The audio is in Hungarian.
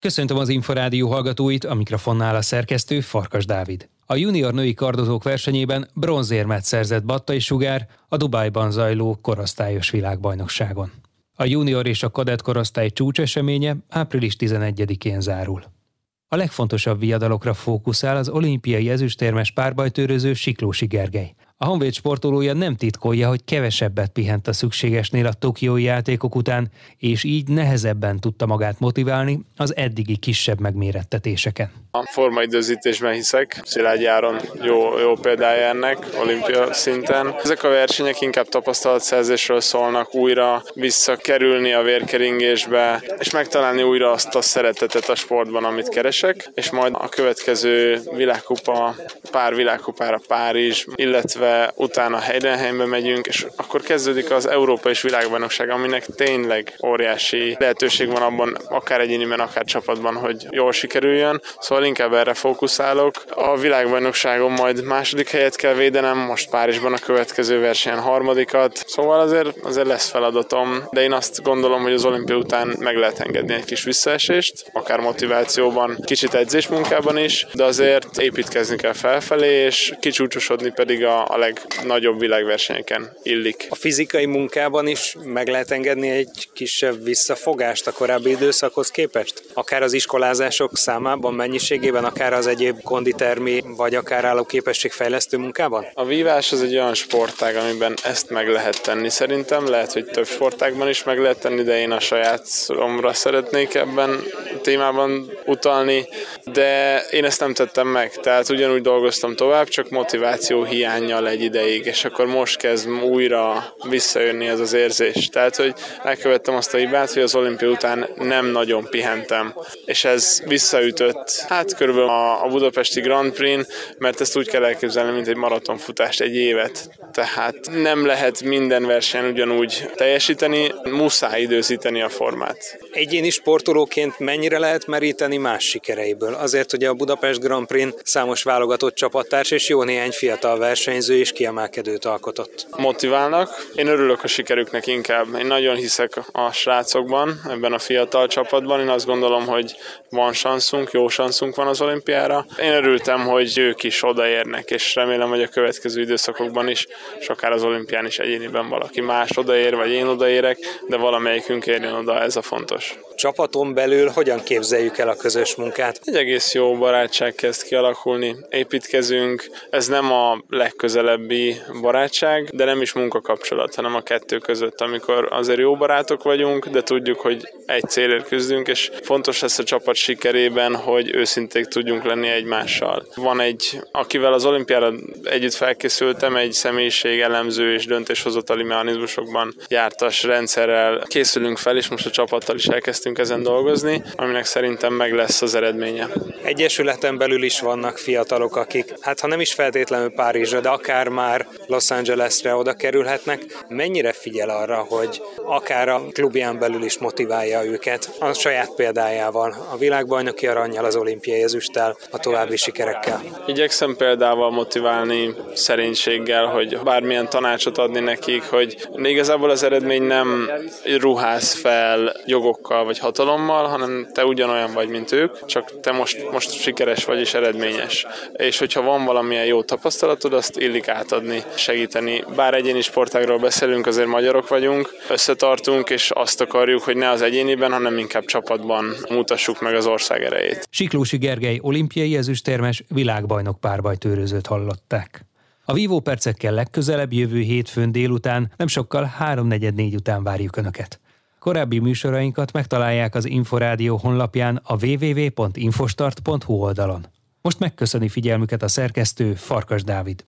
Köszöntöm az Inforádió hallgatóit, a mikrofonnál a szerkesztő Farkas Dávid. A junior női kardozók versenyében bronzérmet szerzett Battai Sugár a Dubájban zajló korosztályos világbajnokságon. A junior és a kadett korosztály csúcseseménye április 11-én zárul. A legfontosabb viadalokra fókuszál az olimpiai ezüstérmes párbajtőröző Siklósi Gergely. A Honvéd sportolója nem titkolja, hogy kevesebbet pihent a szükségesnél a tokiói játékok után, és így nehezebben tudta magát motiválni az eddigi kisebb megmérettetéseken. A formaidőzítésben hiszek, Szilágy Áron jó, jó példája ennek olimpia szinten. Ezek a versenyek inkább tapasztalatszerzésről szólnak, újra visszakerülni a vérkeringésbe, és megtalálni újra azt a szeretetet a sportban, amit keresek, és majd a következő világkupa, pár világkupára Párizs, illetve illetve utána Heidenheimbe megyünk, és akkor kezdődik az Európa és Világbajnokság, aminek tényleg óriási lehetőség van abban, akár egyéniben, akár csapatban, hogy jól sikerüljön. Szóval inkább erre fókuszálok. A világbajnokságon majd második helyet kell védenem, most Párizsban a következő versenyen harmadikat. Szóval azért, azért lesz feladatom, de én azt gondolom, hogy az olimpia után meg lehet engedni egy kis visszaesést, akár motivációban, kicsit edzésmunkában is, de azért építkezni kell felfelé, és kicsúcsosodni pedig a, a legnagyobb világversenyeken illik. A fizikai munkában is meg lehet engedni egy kisebb visszafogást a korábbi időszakhoz képest? Akár az iskolázások számában, mennyiségében, akár az egyéb konditermi, vagy akár állóképességfejlesztő munkában? A vívás az egy olyan sportág, amiben ezt meg lehet tenni. Szerintem lehet, hogy több sportágban is meg lehet tenni, de én a saját szomra szeretnék ebben a témában utalni, de én ezt nem tettem meg, tehát ugyanúgy dolgoztam tovább, csak motiváció hiányjal egy ideig, és akkor most kezd újra visszajönni ez az érzés. Tehát, hogy elkövettem azt a hibát, hogy az olimpia után nem nagyon pihentem, és ez visszaütött, hát körülbelül a, budapesti Grand Prix, mert ezt úgy kell elképzelni, mint egy maratonfutást, egy évet. Tehát nem lehet minden versenyen ugyanúgy teljesíteni, muszáj időzíteni a formát. Egyéni sportolóként mennyire lehet meríteni más sikereiből? Azért, hogy a Budapest Grand Prix számos válogatott csapattárs és jó néhány fiatal versenyző és kiemelkedőt alkotott. Motiválnak. Én örülök a sikerüknek inkább. Én nagyon hiszek a srácokban, ebben a fiatal csapatban. Én azt gondolom, hogy van sanszunk, jó sanszunk van az olimpiára. Én örültem, hogy ők is odaérnek, és remélem, hogy a következő időszakokban is, és akár az olimpián is egyéniben valaki más odaér, vagy én odaérek, de valamelyikünk érjen oda, ez a fontos csapaton belül hogyan képzeljük el a közös munkát? Egy egész jó barátság kezd kialakulni, építkezünk, ez nem a legközelebbi barátság, de nem is munkakapcsolat, hanem a kettő között, amikor azért jó barátok vagyunk, de tudjuk, hogy egy célért küzdünk, és fontos lesz a csapat sikerében, hogy őszinték tudjunk lenni egymással. Van egy, akivel az olimpiára együtt felkészültem, egy személyiség elemző és döntéshozatali mechanizmusokban jártas rendszerrel készülünk fel, és most a csapattal is elkezdtünk ezen dolgozni, aminek szerintem meg lesz az eredménye. Egyesületen belül is vannak fiatalok, akik, hát ha nem is feltétlenül Párizsra, de akár már Los Angelesre oda kerülhetnek. Mennyire figyel arra, hogy akár a klubján belül is motiválja őket a saját példájával, a világbajnoki aranyjal, az olimpiai ezüsttel, a további sikerekkel? Igyekszem példával motiválni szerénységgel, hogy bármilyen tanácsot adni nekik, hogy igazából az eredmény nem ruház fel jogokkal vagy hatalommal, hanem te ugyanolyan vagy, mint ők, csak te most, most sikeres vagy és eredményes. És hogyha van valamilyen jó tapasztalatod, azt illik átadni, segíteni. Bár egyéni sportágról beszélünk, azért magyarok vagyunk, összetartunk, és azt akarjuk, hogy ne az egyéniben, hanem inkább csapatban mutassuk meg az ország erejét. Siklósi Gergely olimpiai ezüstérmes világbajnok párbajtőrözőt hallották. A vívó percekkel legközelebb jövő hétfőn délután, nem sokkal 3.44 után várjuk Önöket. Korábbi műsorainkat megtalálják az Inforádió honlapján a www.infostart.hu oldalon. Most megköszöni figyelmüket a szerkesztő Farkas Dávid.